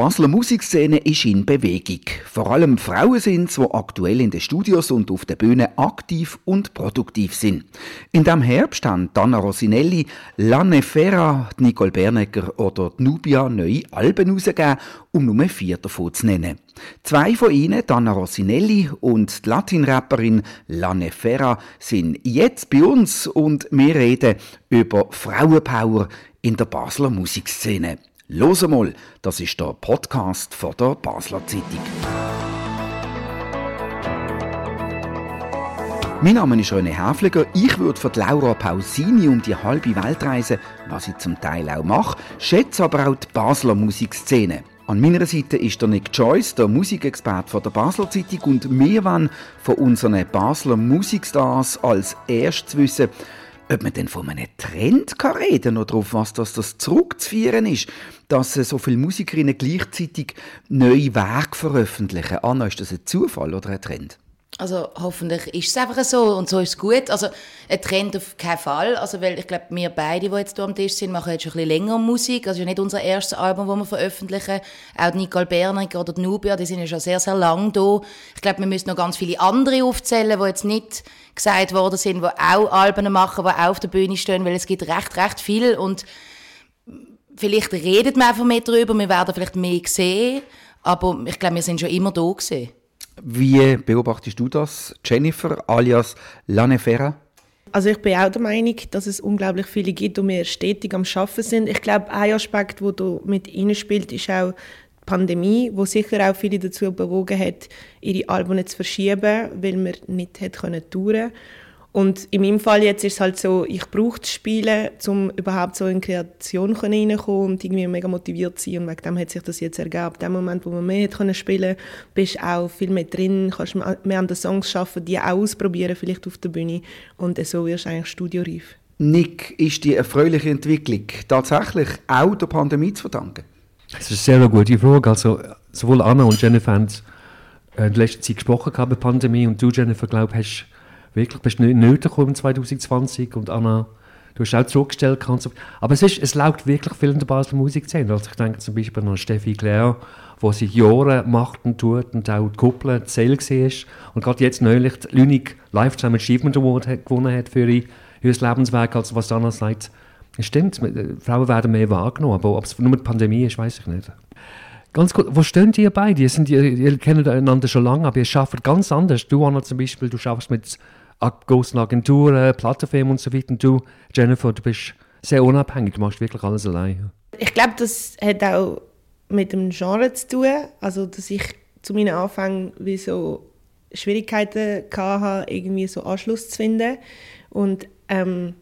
Basler Musikszene ist in Bewegung. Vor allem Frauen sind die aktuell in den Studios und auf der Bühne aktiv und produktiv sind. In diesem Herbst haben Dana Rosinelli, Lanne Ferra, Nicole Bernegger oder Nubia neue Alben herausgegeben, um nur vier davon zu nennen. Zwei von ihnen, Dana Rosinelli und die Latin-Rapperin Lanne Ferra, sind jetzt bei uns und wir reden über Frauenpower in der Basler Musikszene. Los mal, das ist der Podcast von der Basler Zeitung. Mein Name ist René Häfliger. Ich würde für Laura Pausini um die halbe Welt reisen, was ich zum Teil auch mache, schätze aber auch die Basler Musikszene. An meiner Seite ist der Nick Joyce, der Musikexperte von der Basler Zeitung, und wir wollen von unseren Basler Musikstars als erstes wissen, ob man denn von einem Trend kann reden oder auf was das, das zurückzuführen ist, dass so viele Musikerinnen gleichzeitig neue Werke veröffentlichen. Anna, ist das ein Zufall oder ein Trend? Also hoffentlich ist es einfach so und so ist es gut. Also ein Trend auf keinen Fall. Also weil ich glaube, wir beide, die jetzt hier am Tisch sind, machen jetzt schon ein bisschen länger Musik. Also ja nicht unser erstes Album, das wir veröffentlichen. Auch Nicole Bernig oder die Nubia, die sind ja schon sehr, sehr lang da. Ich glaube, wir müssen noch ganz viele andere aufzählen, die jetzt nicht gesagt worden sind, die auch Alben machen, die auch auf der Bühne stehen, weil es gibt recht, recht viel und vielleicht redet man einfach mehr darüber, wir werden vielleicht mehr sehen, aber ich glaube, wir sind schon immer da gewesen. Wie beobachtest du das, Jennifer alias Lanefera? Also ich bin auch der Meinung, dass es unglaublich viele gibt und wir stetig am Schaffen sind. Ich glaube, ein Aspekt, der da mit spielt, ist auch die Pandemie, wo sicher auch viele dazu bewogen hat, ihre Alben zu verschieben, weil man nicht hat können touren und in meinem Fall jetzt ist es halt so, ich brauche das Spielen, um überhaupt so in Kreation reinzukommen und irgendwie mega motiviert zu sein. Und wegen dem hat sich das jetzt ergeben. Ab dem Moment, wo man mehr können spielen konnte, bist du auch viel mehr drin, kannst mehr an den Songs arbeiten, die auch ausprobieren, vielleicht auf der Bühne. Und so wirst du eigentlich studioreif. Nick, ist die erfreuliche Entwicklung tatsächlich auch der Pandemie zu verdanken? Das ist eine sehr gute Frage. Also, sowohl Anna und Jennifer haben äh, in letzter Zeit gesprochen über die Pandemie und du, Jennifer, glaube ich, wirklich bist nicht nötig im 2020 und Anna, du hast auch zurückgestellt. So. Aber es, ist, es läuft wirklich viel in der Basler Musikszene. Also ich denke zum Beispiel an Steffi Claire, die seit Jahren macht und tut und auch die Kuppel Zell war und gerade jetzt neulich die Lünig Lifetime Achievement Award hat, gewonnen hat für ihr, ihr Lebenswerk, also was Anna sagt. Stimmt, Frauen werden mehr wahrgenommen, aber ob es nur mit Pandemie ist, weiß ich nicht. Ganz gut, wo stehen ihr beide? Ihr, sind, ihr, ihr kennt einander schon lange, aber ihr arbeitet ganz anders. Du, Anna, zum Beispiel, du arbeitest mit Agenturen, Plattenfirmen und so weiter. Und du, Jennifer, du bist sehr unabhängig, du machst wirklich alles allein. Ich glaube, das hat auch mit dem Genre zu tun. Also, dass ich zu meinen Anfängen wie so Schwierigkeiten hatte, irgendwie so Anschluss zu finden. Und ähm,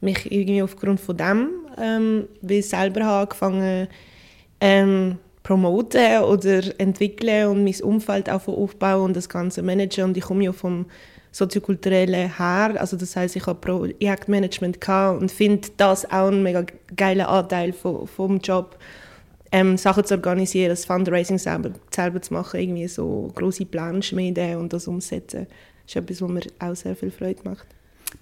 mich irgendwie aufgrund von dem, ähm, wie selber habe angefangen ähm, promoten oder entwickeln und mein Umfeld auch aufbauen und das Ganze managen. Und ich komme ja vom soziokulturellen her. Also das heißt, ich habe Projektmanagement und finde das auch ein mega geiler Anteil vom, vom Job, ähm, Sachen zu organisieren, das Fundraising selber, selber zu machen, irgendwie so große Pläne schmieden und das umsetzen. Das ist etwas, was mir auch sehr viel Freude macht.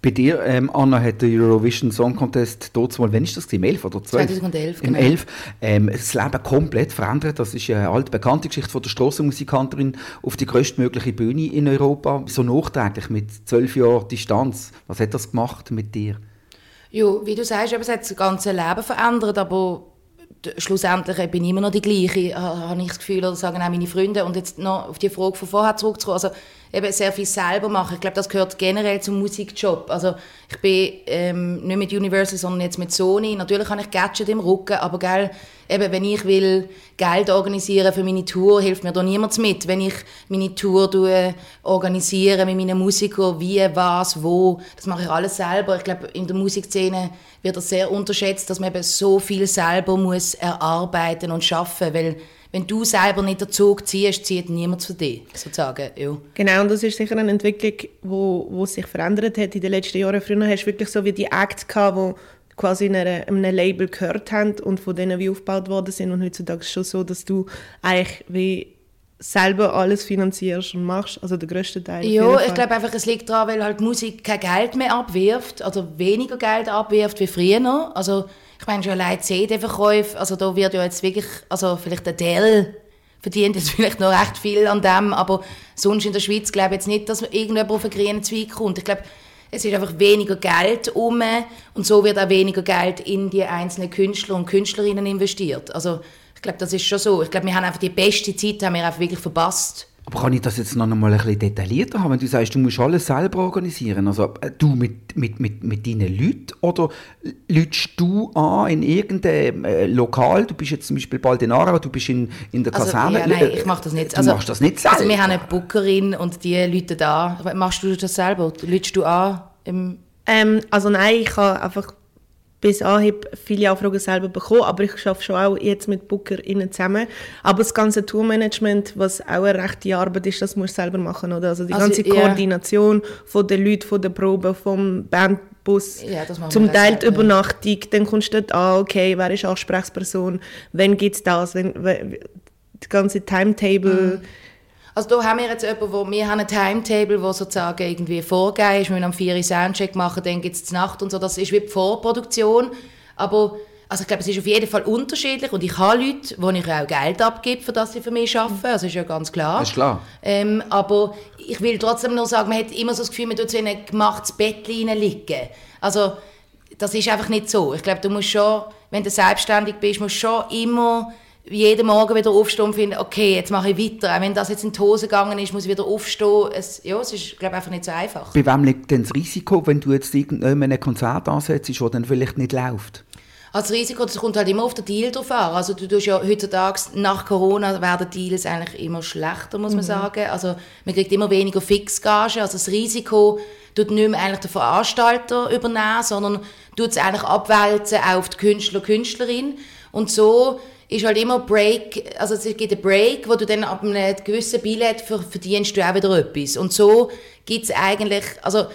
Bei dir, ähm, Anna, hat der Eurovision Song Contest dort mal, wann ist das? Im 11 oder 12? 2011, Im genau. 11. Ähm, das Leben komplett verändert. Das ist eine alte bekannte Geschichte von der Strassenmusikantin auf die größtmögliche Bühne in Europa. So nachträglich mit zwölf Jahren Distanz. Was hat das gemacht mit dir? Ja, wie du sagst, es hat das ganze Leben verändert, aber schlussendlich bin ich immer noch die gleiche, habe ich das Gefühl, oder sagen auch meine Freunde. Und jetzt noch auf die Frage von vorher zurückzukommen, also eben sehr viel selber machen. Ich glaube, das gehört generell zum Musikjob. Also ich bin ähm, nicht mit Universal, sondern jetzt mit Sony. Natürlich habe ich Gadget im Rücken, aber gell, eben, wenn ich will Geld organisieren für meine Tour, hilft mir da niemand mit. Wenn ich meine Tour organisiere mit meinen Musikern, wie, was, wo, das mache ich alles selber. Ich glaube, in der Musikszene wird das sehr unterschätzt, dass man eben so viel selber muss erarbeiten und schaffen, weil wenn du selber nicht den Zug ziehst, zieht niemand für dich, sozusagen. Ja. Genau, und das ist sicher eine Entwicklung, wo, wo sich verändert hat in den letzten Jahren. Früher hast du wirklich so wie die Acts gehabt, die quasi in einer, einem Label gehört haben und von denen wie aufgebaut worden sind. Und heutzutage ist es schon so, dass du eigentlich wie selber alles finanzierst und machst, also der größte Teil. Ja, ich glaube einfach, es liegt daran, weil halt Musik kein Geld mehr abwirft, also weniger Geld abwirft wie früher. Also ich meine schon allein CD-Verkäufe, also da wird ja jetzt wirklich, also vielleicht der Dell verdient jetzt vielleicht noch recht viel an dem, aber sonst in der Schweiz glaube ich jetzt nicht, dass irgendjemand auf einen grünen Zweig kommt. Ich glaube, es ist einfach weniger Geld um und so wird auch weniger Geld in die einzelnen Künstler und Künstlerinnen investiert. Also ich glaube, das ist schon so. Ich glaube, wir haben einfach die beste Zeit haben wir einfach wirklich verpasst. Aber kann ich das jetzt noch einmal ein bisschen detaillierter haben, wenn du sagst, du musst alles selber organisieren? Also äh, du mit, mit, mit, mit deinen Leuten oder lütst du an in irgendeinem äh, Lokal? Du bist jetzt zum Beispiel bald in Aarau, du bist in, in der Kaserne. Also, ja, nein, ich mache das nicht. Du also, machst das nicht selber? Also wir haben eine Bookerin und die Leute da. Machst du das selber? Lütst du an? Ähm, also nein, ich habe einfach bis Anhieb viele Anfragen selber bekommen, aber ich arbeite schon auch jetzt mit BookerInnen zusammen. Aber das ganze Tourmanagement, was auch eine rechte Arbeit ist, das musst du selber machen, oder? Also die also, ganze Koordination von den Leuten, von der Probe, vom Bandbus, ja, zum Teil die Übernachtung, dann kommst du dort an, okay, wer ist Ansprechperson, wann gibt es das, wenn, wenn, das ganze Timetable... Mhm also da haben wir jetzt jemanden, wo wir haben ein Timetable, wo sozusagen irgendwie vorgegeben ist, wir müssen am 4 Uhr Soundcheck machen, dann gibt es die Nacht und so, das ist wie die Vorproduktion, aber also ich glaube, es ist auf jeden Fall unterschiedlich und ich habe Leute, wo ich auch Geld abgebe, für das sie für mich arbeiten, das ist ja ganz klar. Das ist klar. Ähm, aber ich will trotzdem nur sagen, man hat immer so das Gefühl, man tut so in ein gemachtes Bett liegen. Also das ist einfach nicht so. Ich glaube, du musst schon, wenn du selbstständig bist, musst du schon immer jeden Morgen wieder aufstehen und finden, okay, jetzt mache ich weiter. Auch wenn das jetzt in die Hose gegangen ist, muss ich wieder aufstehen. Es, ja, es ist, glaube einfach nicht so einfach. Bei wem liegt denn das Risiko, wenn du jetzt irgendein Konzert ansetzt, das dann vielleicht nicht läuft? Also das Risiko, das kommt halt immer auf den Deal drauf an. Also du tust ja heutzutage, nach Corona werden Deals eigentlich immer schlechter, muss man mhm. sagen. Also man kriegt immer weniger Fixgage. Also das Risiko tut nicht mehr eigentlich der Veranstalter übernehmen, sondern tut es eigentlich abwälzen auf die Künstler, Künstlerin. Und so ist halt immer Break, also es gibt einen Break, wo du dann ab einem gewissen Billett verdienst du auch wieder etwas. Und so gibt es eigentlich, also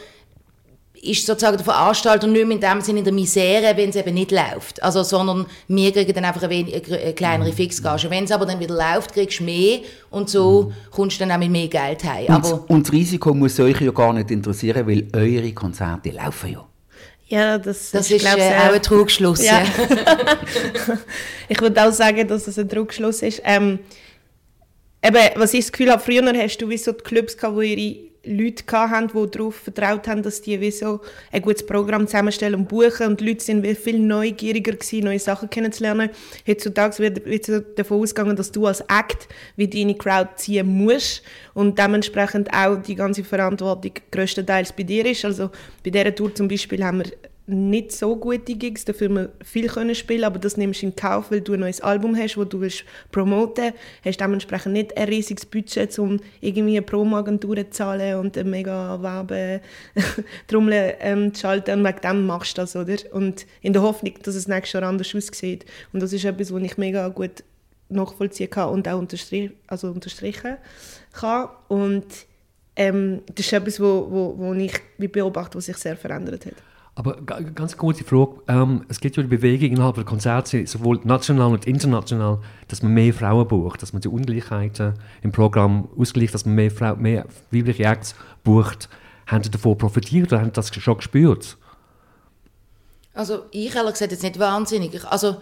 ist sozusagen der Veranstalter nicht mehr in dem Sinne in der Misere, wenn es eben nicht läuft. Also, sondern wir kriegen dann einfach eine, eine kleinere mhm. Fixgage. Wenn es aber dann wieder läuft, kriegst du mehr und so mhm. kommst du dann auch mit mehr Geld heim. Und, und das Risiko muss euch ja gar nicht interessieren, weil eure Konzerte laufen ja. Ja, das, das ist, glaube äh, auch ein Trugschluss. Ja. ich würde auch sagen, dass es ein Trugschluss ist. Ähm, eben, was ich das Gefühl habe, früher hast du wie so die Clubs gehabt, wo ihre Leute hatten, die darauf vertraut haben, dass die wie so ein gutes Programm zusammenstellen und buchen. Und die Leute sind viel neugieriger gewesen, neue Sachen kennenzulernen. Heutzutage wird, wird davon ausgegangen, dass du als Act wie deine Crowd ziehen musst und dementsprechend auch die ganze Verantwortung größtenteils bei dir ist. Also bei dieser Tour zum Beispiel haben wir nicht so gute Gigs, dafür wir viel können spielen, aber das nimmst du in Kauf, weil du ein neues Album hast, das du willst promoten, hast dementsprechend nicht ein riesiges Budget, um irgendwie eine Promo-Agentur zu zahlen und eine mega Werbetrommel ähm, zu schalten und wegen dem machst du das, oder? Und in der Hoffnung, dass es nächstes Jahr anders aussieht. Und das ist etwas, was ich mega gut nachvollziehen kann und auch unterstrich, also unterstrichen kann. Und ähm, das ist etwas, wo, wo, wo ich beobachte, was sich sehr verändert hat. Aber ganz kurz die Frage, ähm, es gibt ja die Bewegung innerhalb der Konzerte, sowohl national und international, dass man mehr Frauen bucht, dass man die Ungleichheiten im Programm ausgleicht, dass man mehr, Frau, mehr weibliche Acts bucht. Haben Sie davon profitiert oder haben Sie das schon gespürt? Also ich ehrlich gesagt jetzt nicht wahnsinnig. Also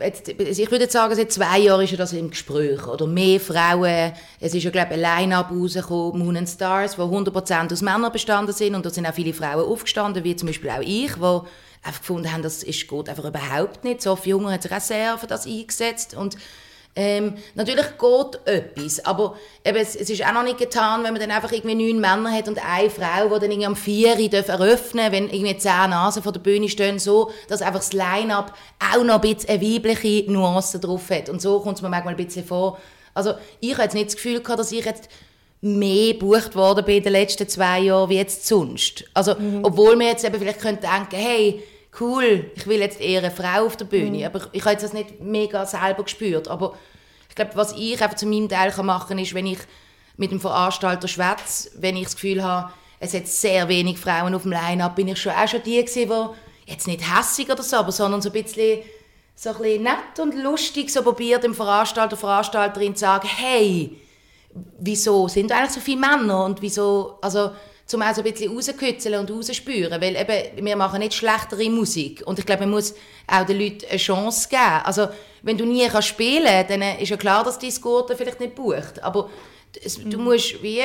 jetzt, ich würde sagen, seit zwei Jahren ist das im Gespräch. Oder mehr Frauen. Es ist ja, glaube ich, ein Line-Up rausgekommen, Moon and Stars, wo 100% aus Männern bestanden sind. Und da sind auch viele Frauen aufgestanden, wie zum Beispiel auch ich, die einfach gefunden haben, das ist gut einfach überhaupt nicht. Sophie Hunger hat sich auch sehr für das eingesetzt. Und ähm, natürlich geht etwas, aber eben, es, es, ist auch noch nicht getan, wenn man dann einfach irgendwie neun Männer hat und eine Frau, die dann irgendwie am vier eröffnen wenn irgendwie zehn Nasen vor der Bühne stehen, so, dass einfach das Line-Up auch noch ein bisschen eine weibliche Nuance drauf hat. Und so kommt es mir manchmal ein bisschen vor. Also ich habe jetzt nicht das Gefühl gehabt, dass ich jetzt mehr gebucht worden bin in den letzten zwei Jahren wie jetzt sonst. Also, mhm. obwohl wir jetzt eben vielleicht denken könnten hey, cool, ich will jetzt eher eine Frau auf der Bühne. Mhm. Aber ich habe das nicht mega selber gespürt. Aber ich glaube, was ich einfach zu meinem Teil machen kann, ist, wenn ich mit dem Veranstalter schwätze, wenn ich das Gefühl habe, es hat sehr wenig Frauen auf dem Line-Up, bin ich schon auch schon die gewesen, die jetzt nicht hässig oder so, aber sondern so ein bisschen, so ein bisschen nett und lustig so probiert dem Veranstalter, Veranstalterin zu sagen, hey, wieso sind eigentlich so viele Männer und wieso, also um auch so ein bisschen rauszukitzeln und rauszuspüren, weil eben, wir machen nicht schlechtere Musik und ich glaube, man muss auch den Leuten eine Chance geben. Also, wenn du nie kannst spielen kannst, dann ist ja klar, dass dein Gurten vielleicht nicht bucht, aber du mhm. musst wie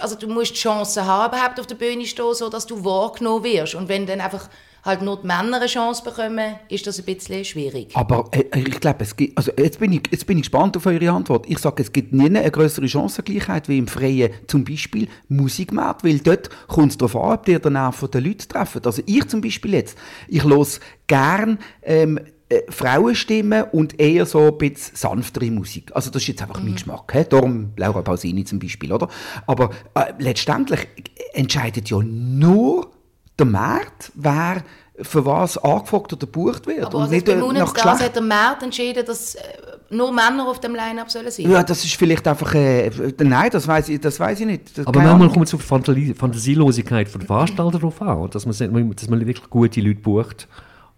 also du musst die Chance haben, überhaupt auf der Bühne stehen, so dass du wahrgenommen wirst. Und wenn dann einfach halt nur die Männer eine Chance bekommen, ist das ein bisschen schwierig. Aber äh, ich glaube, es gibt, also jetzt bin, ich, jetzt bin ich gespannt auf eure Antwort. Ich sage, es gibt nie eine größere Chancengleichheit wie im freien, zum Beispiel Musikmarkt, weil dort kommt es darauf an, ob ihr den Nerv der Leute treffen. Also ich zum Beispiel jetzt, ich los gern ähm, äh, Frauenstimmen und eher so ein bisschen sanftere Musik. Also das ist jetzt einfach mhm. mein Geschmack. He? Darum Laura Pausini zum Beispiel, oder? Aber äh, letztendlich entscheidet ja nur der Markt, wer für was angefragt oder gebucht wird. Aber und also nicht bei äh, nach Geschlecht. hat der Markt entschieden, dass äh, nur Männer auf dem Line-Up sollen sein? Ja, das ist vielleicht einfach... Äh, nein, das weiß ich, das weiß ich nicht. Das Aber manchmal kommt es auf die Fantasielosigkeit von der Veranstalter drauf an, dass man, dass man wirklich gute Leute bucht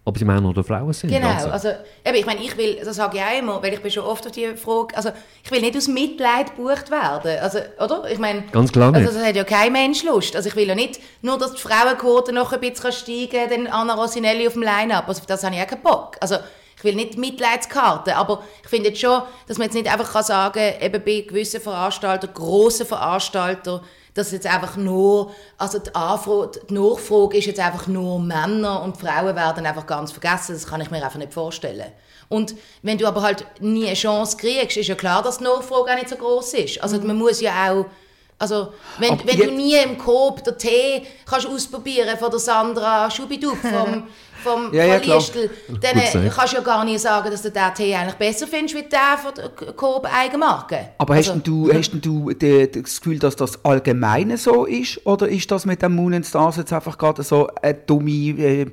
ob sie Männer oder Frauen sind. Genau, also, also eben, ich meine, ich will, das sage ich auch immer, weil ich bin schon oft auf die Frage, also ich will nicht aus Mitleid gebucht werden, also, oder? Ich meine, Ganz klar nicht. Also das hat ja kein Mensch Lust, also ich will ja nicht nur, dass die Frauenquote noch ein bisschen steigen kann, dann Anna Rosinelli auf dem Line-Up, also das habe ich auch keinen Bock. Also ich will nicht Mitleidskarte, aber ich finde jetzt schon, dass man jetzt nicht einfach sagen kann, eben bei gewissen Veranstaltern, grossen Veranstaltern, dass jetzt einfach nur, also die, Anfrage, die Nachfrage ist jetzt einfach nur Männer und Frauen werden einfach ganz vergessen. Das kann ich mir einfach nicht vorstellen. Und wenn du aber halt nie eine Chance kriegst, ist ja klar, dass die Nachfrage auch nicht so groß ist. Also man muss ja auch also, wenn, wenn du nie im Coop den Tee kannst ausprobieren von der Sandra Schubidub vom vom ja, ja, Liestl, dann äh, kannst du ja gar nicht sagen, dass du den Tee eigentlich besser findest wie der von der Coop Eigenmarke. Aber also, hast du, hast du das Gefühl, dass das allgemein so ist? Oder ist das mit dem Moon and Stars jetzt einfach gerade so eine dumme, äh,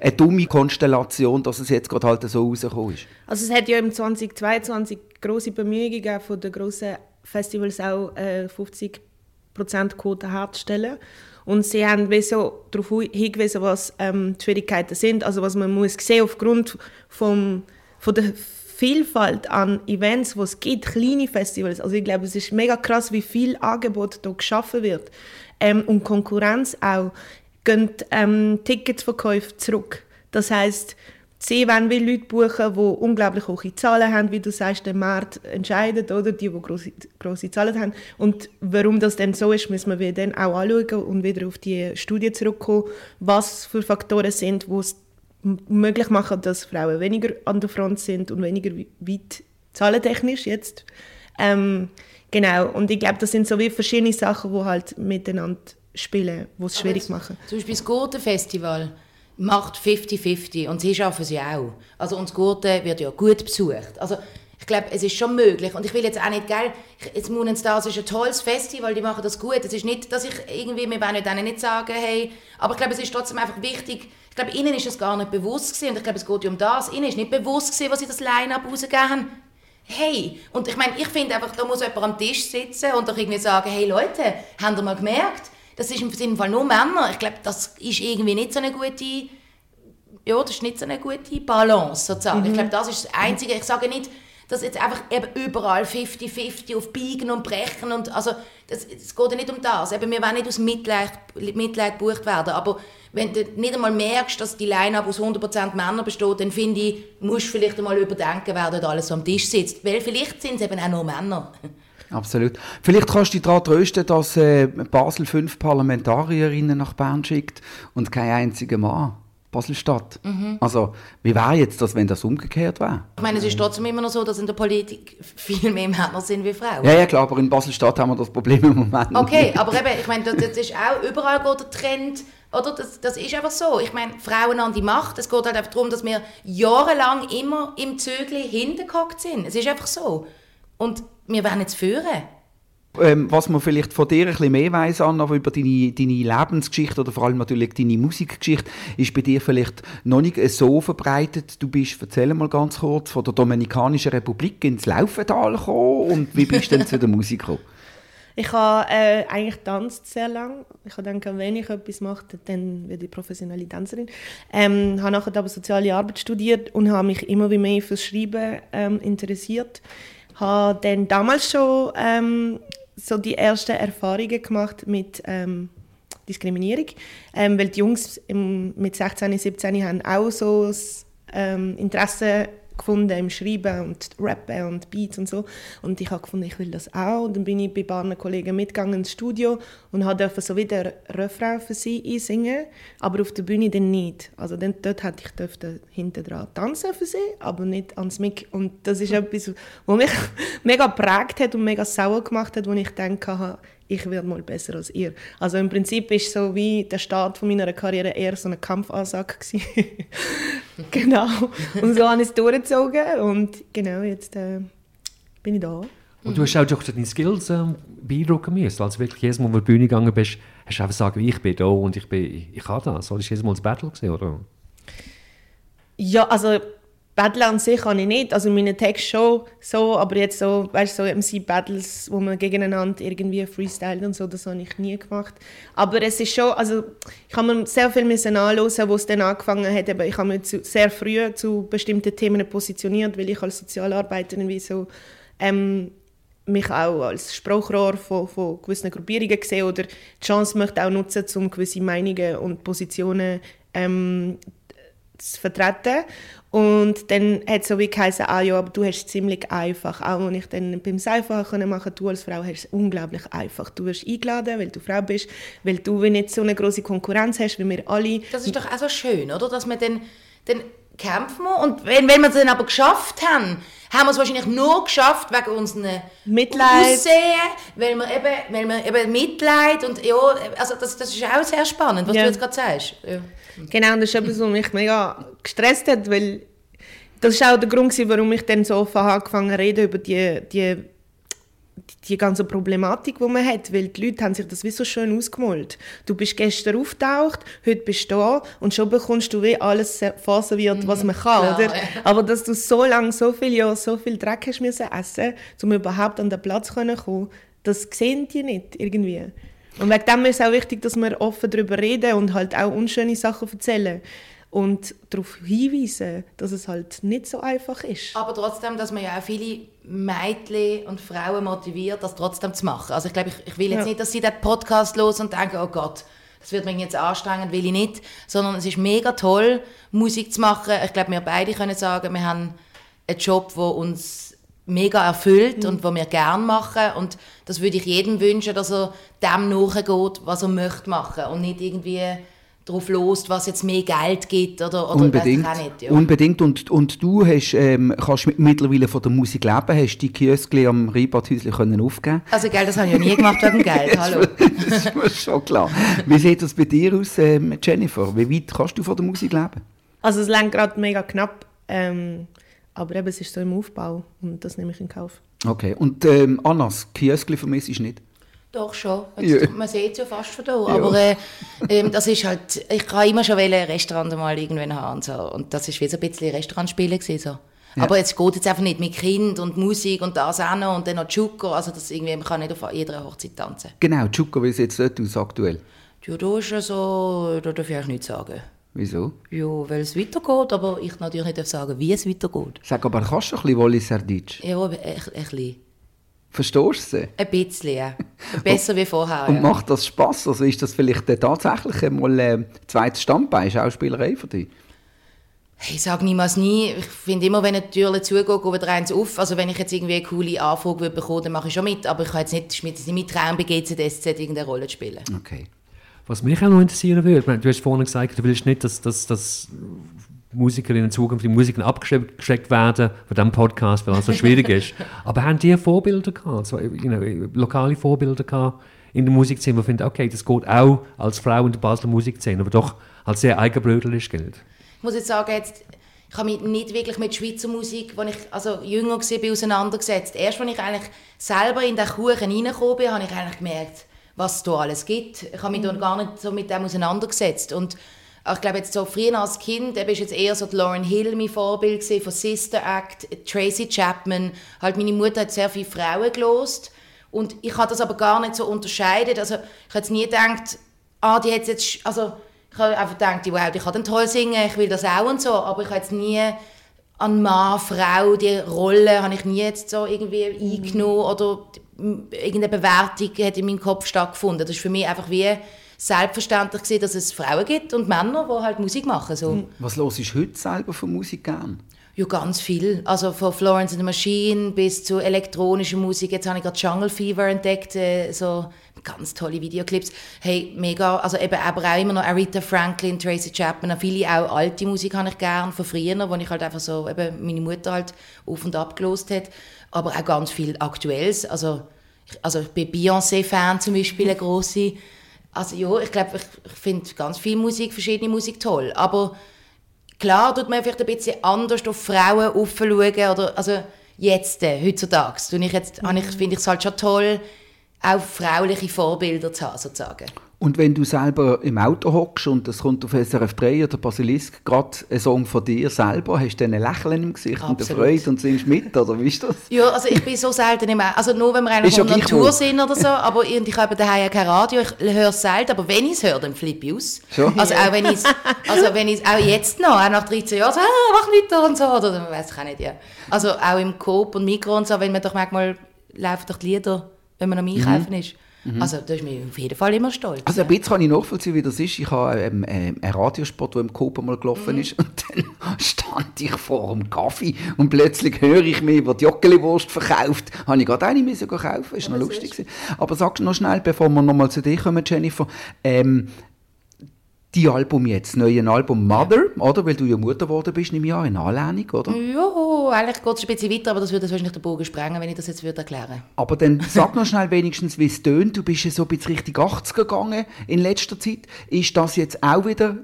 eine dumme Konstellation, dass es jetzt gerade halt so rausgekommen ist? Also es hat ja im 2022 große Bemühungen von den grossen Festivals auch äh, 50% Quote herzustellen. Und sie haben so darauf hingewiesen, was ähm, die Schwierigkeiten sind. Also was man muss sehen aufgrund vom, von der Vielfalt an Events, die es gibt, kleine Festivals. Also ich glaube, es ist mega krass, wie viel Angebot hier geschaffen wird. Ähm, und Konkurrenz auch, gehen ähm, Ticketsverkäufe zurück. Das heißt, Sie wollen wie Leute buchen, die unglaublich hohe Zahlen haben, wie du sagst, der Markt entscheidet, oder? Die, die grosse, grosse Zahlen haben. Und warum das denn so ist, müssen wir dann auch anschauen und wieder auf die Studie zurückkommen, was für Faktoren sind, die es möglich machen, dass Frauen weniger an der Front sind und weniger weit zahlentechnisch jetzt. Ähm, genau, und ich glaube, das sind so wie verschiedene Sachen, die halt miteinander spielen, die es schwierig machen. Zum Beispiel das Gurtenfestival. Festival macht 50-50 und sie schaffen sie auch. Also uns Gurten wird ja gut besucht. Also ich glaube, es ist schon möglich. Und ich will jetzt auch nicht, gell, jetzt Moon Stars ist ein tolles Festival, die machen das gut. Es ist nicht, dass ich irgendwie, wir wollen denen nicht sagen, hey, aber ich glaube, es ist trotzdem einfach wichtig, ich glaube, ihnen ist es gar nicht bewusst gewesen, und ich glaube, es geht ja um das, ihnen ist nicht bewusst gewesen, was sie das Line-Up rausgegeben haben. Hey, und ich meine, ich finde einfach, da muss jemand am Tisch sitzen und doch irgendwie sagen, hey Leute, habt ihr mal gemerkt, das ist im Fall nur Männer. Ich glaube, das ist irgendwie nicht so eine gute, ja, das ist nicht so eine gute Balance sozusagen. Mhm. Ich glaube, das ist das Einzige. Ich sage nicht, dass jetzt einfach eben überall 50-50 auf Biegen und Brechen und also das, es geht ja nicht um das. Eben, wir wollen nicht aus Mitleid, Mitleid gebucht werden, aber wenn du nicht einmal merkst, dass die Line-Up aus 100% Männern besteht, dann finde ich, musst du vielleicht einmal überdenken, wer dort alles am Tisch sitzt. Weil vielleicht sind es eben auch nur Männer. Absolut. Vielleicht kannst du dich daran trösten, dass äh, Basel fünf Parlamentarierinnen nach Bern schickt und kein einziger Mann. Basel-Stadt. Mhm. Also, wie wäre jetzt das, wenn das umgekehrt wäre? Ich meine, es ist trotzdem immer noch so, dass in der Politik viel mehr Männer sind wie Frauen. Ja, ja, klar, aber in Basel-Stadt haben wir das Problem im Moment. Okay, aber eben, ich meine, das, das ist auch überall der Trend. Oder? Das, das ist einfach so. Ich meine, Frauen an die Macht. Es geht halt einfach darum, dass wir jahrelang immer im Zögli hintergehockt sind. Es ist einfach so. Und wir werden jetzt führen. Ähm, was man vielleicht von dir ein bisschen mehr weiss, Anna, über deine, deine Lebensgeschichte oder vor allem natürlich deine Musikgeschichte, ist bei dir vielleicht noch nicht so verbreitet. Du bist, erzähl mal ganz kurz, von der Dominikanischen Republik ins Laufental gekommen und wie bist du denn zu der Musik gekommen? Ich habe äh, eigentlich tanzt sehr lange. Ich habe gedacht, wenn ich etwas mache, dann werde ich professionelle Tänzerin. Ähm, habe nachher aber soziale Arbeit studiert und habe mich immer mehr fürs Schreiben ähm, interessiert habe dann damals schon ähm, so die ersten Erfahrungen gemacht mit ähm, Diskriminierung. Ähm, weil die Jungs im, mit 16, 17 haben auch so das ähm, Interesse gefunden im Schreiben und Rappen und Beats und so. Und ich habe gefunden, ich will das auch. Und dann bin ich bei ein paar Kollegen mitgegangen ins Studio und durfte so wieder Refrain für sie einsingen, aber auf der Bühne dann nicht. Also dann, dort hätte ich dürfte hinten dran tanzen für sie, aber nicht ans Mic. Und das ist etwas, was mich mega geprägt hat und mega sauer gemacht hat, wo ich denke, ich werde mal besser als ihr. Also im Prinzip ist so wie der Start von meiner Karriere eher so eine Kampfansage genau. Und so habe ich es durchgezogen und genau, jetzt äh, bin ich da. Und du hast auch durch deine Skills ähm, beeindrucken müssen. Also wirklich jedes Mal, wo du auf die Bühne gegangen bist, hast du einfach gesagt, ich bin da und ich bin, ich, ich habe das. Oder ist jedes Mal das Battle gewesen, oder? Ja, also Battle an sich kann ich nicht. Also meine Text schon so, aber jetzt so, weißt so MC-Battles, wo man gegeneinander irgendwie freestylt und so, das habe ich nie gemacht. Aber es ist schon, also ich habe mir sehr viel anhören, wo es dann angefangen hat. Aber ich habe mich zu, sehr früh zu bestimmten Themen positioniert, weil ich als Sozialarbeiterin wie so ähm, mich auch als Sprachrohr von, von gewissen Gruppierungen sehe oder die Chance möchte auch nutzen, um gewisse Meinungen und Positionen ähm, zu vertreten. Und dann hat es so wie geheißen, ah ja, aber du hast es ziemlich einfach. Auch wenn ich dann beim Seifen machen du als Frau hast es unglaublich einfach. Du wirst eingeladen, weil du Frau bist, weil du nicht so eine große Konkurrenz hast, wie wir alle. Das ist doch auch so schön, oder? Dass man dann, dann kämpfen wir und wenn, wenn wir es dann aber geschafft haben, haben wir es wahrscheinlich nur geschafft wegen unserem Mitleid. Aussehen, weil wir eben, weil wir eben Mitleid und ja, also das, das ist auch sehr spannend, was ja. du jetzt gerade sagst. Ja. Genau, und das ist etwas, was mich mega gestresst hat, weil das war auch der Grund, warum ich dann so offen angefangen zu reden über die, die, die ganze Problematik, die man hat, weil die Leute haben sich das wie so schön ausgemalt. Du bist gestern auftaucht, heute bist du da und schon bekommst du wie alles vorserviert, was man kann, oder? Aber dass du so lange, so viele Jahre, so viel Dreck hast müssen essen, um überhaupt an den Platz zu kommen, das sehen die nicht irgendwie. Und wegen dem ist es auch wichtig, dass wir offen darüber reden und halt auch unschöne Sachen erzählen. Und darauf hinweisen, dass es halt nicht so einfach ist. Aber trotzdem, dass man ja auch viele Mädchen und Frauen motiviert, das trotzdem zu machen. Also ich glaube, ich, ich will jetzt ja. nicht, dass sie den Podcast los und denken, oh Gott, das wird mich jetzt anstrengend, will ich nicht. Sondern es ist mega toll, Musik zu machen. Ich glaube, wir beide können sagen, wir haben einen Job, der uns mega erfüllt mhm. und was wir gerne machen und das würde ich jedem wünschen, dass er dem nachgeht, was er möchte machen und nicht irgendwie darauf los, was jetzt mehr Geld gibt oder, oder unbedingt, nicht, ja. unbedingt und, und du hast, ähm, kannst mittlerweile von der Musik leben, hast die Kioskli am Rheinbadhäuschen können aufgeben Also Geld, das habe ich ja nie gemacht wegen Geld, hallo. das ist mir schon klar. Wie sieht das bei dir aus, ähm, Jennifer? Wie weit kannst du von der Musik leben? Also es längt gerade mega knapp. Ähm, aber eben, es ist so im Aufbau und das nehme ich in Kauf. Okay, und ähm, Annas, Kioskli vermisst ist nicht? Doch schon. Jetzt, ja. Man sieht es ja fast von hier. Ja. Aber äh, äh, das ist halt, ich kann immer schon ein Restaurant mal irgendwann haben. Und, so. und das ist wie so ein bisschen Restaurantspielen gewesen, so. Ja. Aber es geht jetzt einfach nicht mit Kind und Musik und das auch noch und dann noch Chuko. Also das irgendwie, man kann nicht auf jeder Hochzeit tanzen. Genau, Chuko, wie sieht es dort aus aktuell? Ja, da ist ja so, da darf ich eigentlich nichts sagen. Wieso? Ja, weil es weitergeht, aber ich natürlich nicht sagen, wie es weitergeht. Sag aber, kannst du ein bisschen Wallis Serdic? Ja, ein, ein bisschen. Verstehst du sie? Ein bisschen, ja. Besser und, wie vorher. Und ja. macht das Spass? Also ist das vielleicht tatsächlich einmal ein äh, zweites Standbein, Schauspielerei für dich? Ich sage niemals nie. Ich finde immer, wenn eine Tür zugeht, geht wieder eins auf. Also wenn ich jetzt irgendwie eine coole Anfrage bekomme, dann mache ich schon mit. Aber ich habe jetzt nicht, nicht mein Traum bei GZSZ irgendeine Rolle zu spielen. Okay. Was mich auch noch interessieren würde, du hast vorhin gesagt, du willst nicht, dass, dass, dass Musikerinnen, zukünftige Musiker abgeschreckt werden von diesem Podcast, weil es so schwierig ist. Aber haben die Vorbilder gehabt, so, you know, lokale Vorbilder gehabt in der Musikszene, wo finden, okay, das geht auch als Frau in der Basler Musikszene, aber doch als sehr eigenbröderisch gilt? Ich muss jetzt sagen, jetzt, ich habe mich nicht wirklich mit Schweizer Musik, als ich also jünger war, auseinandergesetzt. Erst, als ich eigentlich selber in den Kuchen reingekommen bin, habe ich eigentlich gemerkt, was es da alles gibt. Ich habe mich mhm. da gar nicht so mit dem auseinandergesetzt. Und ich glaube jetzt so früher als Kind, eben ist jetzt eher so die Lauren Hill mein Vorbild gewesen, von Sister Act, Tracy Chapman. Halt meine Mutter hat sehr viele Frauen gelost und ich habe das aber gar nicht so unterscheidet. Also ich habe nie gedacht, ah, die hat jetzt, also ich habe einfach gedacht, wow, die kann toll singen, ich will das auch und so, aber ich habe jetzt nie an Mann, Frau, die Rolle habe ich nie jetzt so irgendwie mhm. eingenommen oder irgendeine Bewertung hat in meinem Kopf stattgefunden. Das ist für mich einfach wie selbstverständlich gewesen, dass es Frauen gibt und Männer, die halt Musik machen. So. Was los ist heute selber für Musik gern? Ja, ganz viel. Also von Florence and the Machine bis zu elektronischer Musik. Jetzt habe ich gerade Jungle Fever entdeckt, äh, so ganz tolle Videoclips. Hey, mega. Also eben aber auch immer noch Aretha Franklin, Tracy Chapman, viele auch alte Musik habe ich gern von früher, wo ich halt einfach so, eben meine Mutter halt auf und ab gelost hat. Aber auch ganz viel Aktuelles. Also, also ich bin Beyoncé-Fan zum Beispiel, eine grosse. Also ja, ich glaube, ich, ich finde ganz viel Musik, verschiedene Musik toll. Aber Klar tut man vielleicht ein bisschen anders auf Frauen aufschauen, oder, also jetzt, äh, heutzutage, ich jetzt, mhm. finde ich es halt schon toll, auch frauliche Vorbilder zu haben, sozusagen. Und wenn du selber im Auto hockst und es kommt auf SRF 3 oder Basilisk gerade ein Song von dir selber, hast du dann ein Lächeln im Gesicht Absolut. und eine Freude und singst mit, oder wie ist das? Ja, also ich bin so selten im Also nur, wenn wir eigentlich auf Tour sind oder so, aber ich habe daheim kein Radio, ich höre es selten, aber wenn ich es höre, dann flippe ich aus. Schon? Also auch wenn ich also wenn ich auch jetzt noch, auch nach 13 Jahren, so, ah, mach nicht da und so, oder dann weiß ich auch nicht, ja. Also auch im Coop und Mikro und so, wenn man doch manchmal laufen doch die Lieder, wenn man am Einkaufen mhm. ist. Mhm. Also da ist mir auf jeden Fall immer stolz. Also ein bisschen kann ich nachvollziehen, wie das ist. Ich habe ähm, äh, einen Radiospot, der im Coop mal gelaufen mhm. ist und dann stand ich vor einem Kaffee und plötzlich höre ich mir, wo die Joggeli-Wurst verkauft. Habe ich gerade eine müssen kaufen, ist noch lustig. Ist. Aber sag noch schnell, bevor wir nochmal zu dir kommen, Jennifer, ähm, die Album jetzt, neue Album Mother, oder? Weil du ja Mutter geworden bist im Jahr, in Anlehnung, oder? Ja, eigentlich geht es ein bisschen weiter, aber das würde wahrscheinlich den Bogen sprengen, wenn ich das jetzt würde erklären Aber dann sag noch schnell wenigstens, wie es tönt. Du bist ja so ein bisschen Richtung 80 gegangen in letzter Zeit. Ist das jetzt auch wieder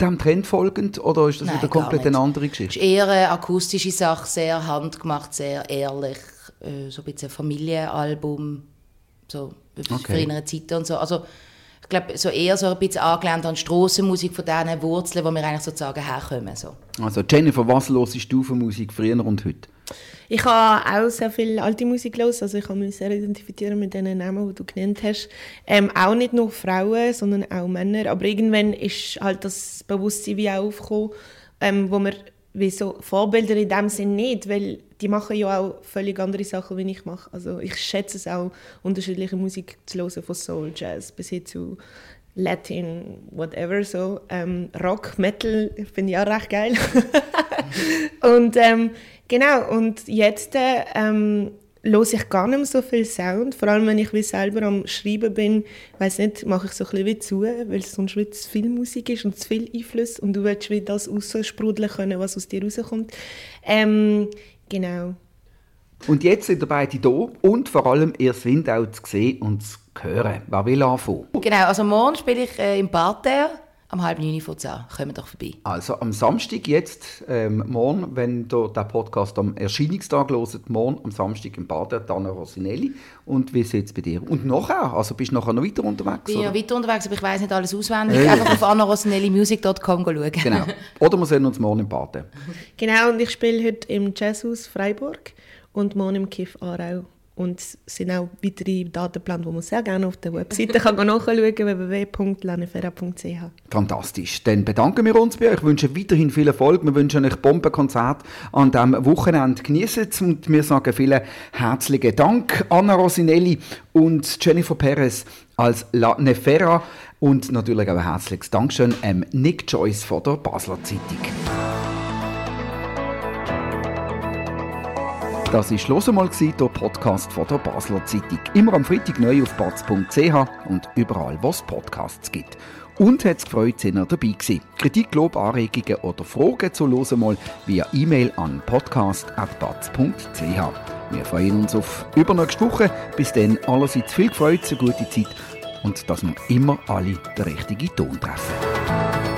dem Trend folgend oder ist das Nein, wieder komplett eine andere Geschichte? Es ist eher eine akustische Sache, sehr handgemacht, sehr ehrlich, äh, so ein bisschen ein Familienalbum, so okay. für Zeiten und so. Also ich glaube, so eher so ein bisschen angelehnt an Strassenmusik von diesen Wurzeln, wo wir eigentlich sozusagen herkommen. So. Also Jennifer, was hörst du für Musik früher und heute? Ich habe auch sehr viel alte Musik los, also ich kann mich sehr identifizieren mit den Namen, die du genannt hast. Ähm, auch nicht nur Frauen, sondern auch Männer. Aber irgendwann ist halt das Bewusstsein wie auch aufgekommen, ähm, wo wir wie so Vorbilder in dem Sinn nicht, weil die machen ja auch völlig andere Sachen, wie ich mache. Also ich schätze es auch, unterschiedliche Musik zu hören, von Soul, Jazz bis hin zu Latin, whatever so. Ähm, Rock, Metal finde ich auch recht geil. und ähm, genau, und jetzt ähm, höre ich gar nicht mehr so viel Sound. Vor allem, wenn ich wie selber am Schreiben bin, weiß nicht, mache ich so ein bisschen wie zu, weil es sonst wie zu viel Musik ist und zu viel Einfluss und du willst wie das raussprudeln können, was aus dir rauskommt. Ähm, genau. Und jetzt sind ihr beide da und vor allem ihr sind auch zu sehen und zu hören. Wer will anfangen? Genau, also morgen spiele ich äh, im Parterre am halb neun von 10. Kommen doch vorbei. Also am Samstag jetzt, ähm, morgen, wenn ihr den Podcast am Erscheinungstag hört, morgen am Samstag im Bad der Dana Rosinelli. Und wie sieht es bei dir? Und nachher? Also bist du nachher noch weiter unterwegs? Ich bin ja weiter unterwegs, aber ich weiß nicht alles auswendig. Äh. Einfach auf annarosinellimusic.com schauen. Genau. Oder wir sehen uns morgen im Bad. Genau, und ich spiele heute im Jazzhaus Freiburg und morgen im Kiff Aarau. Und es sind auch weitere Datenpläne, die man sehr gerne auf der Webseite kann nachschauen kann, www.lanefera.ch. Fantastisch. Dann bedanken wir uns bei euch, wünschen weiterhin viel Erfolg. Wir wünschen euch Bombenkonzert an diesem Wochenende. Genießen und wir sagen vielen herzlichen Dank Anna Rosinelli und Jennifer Perez als La Nefera und natürlich auch ein herzliches Dankeschön ähm, Nick Joyce von der Basler Zeitung. Das war «Los mal», der Podcast von der Basler Zeitung. Immer am Freitag neu auf batz.ch und überall, wo es Podcasts gibt. Und hat es gefreut, sind ihr dabei gewesen. Kritik, Lob, Anregungen oder Fragen zu «Los mal» via E-Mail an podcast.batz.ch. Wir freuen uns auf übernächste Woche. Bis dann allerseits viel Freude, eine gute Zeit und dass wir immer alle den richtigen Ton treffen.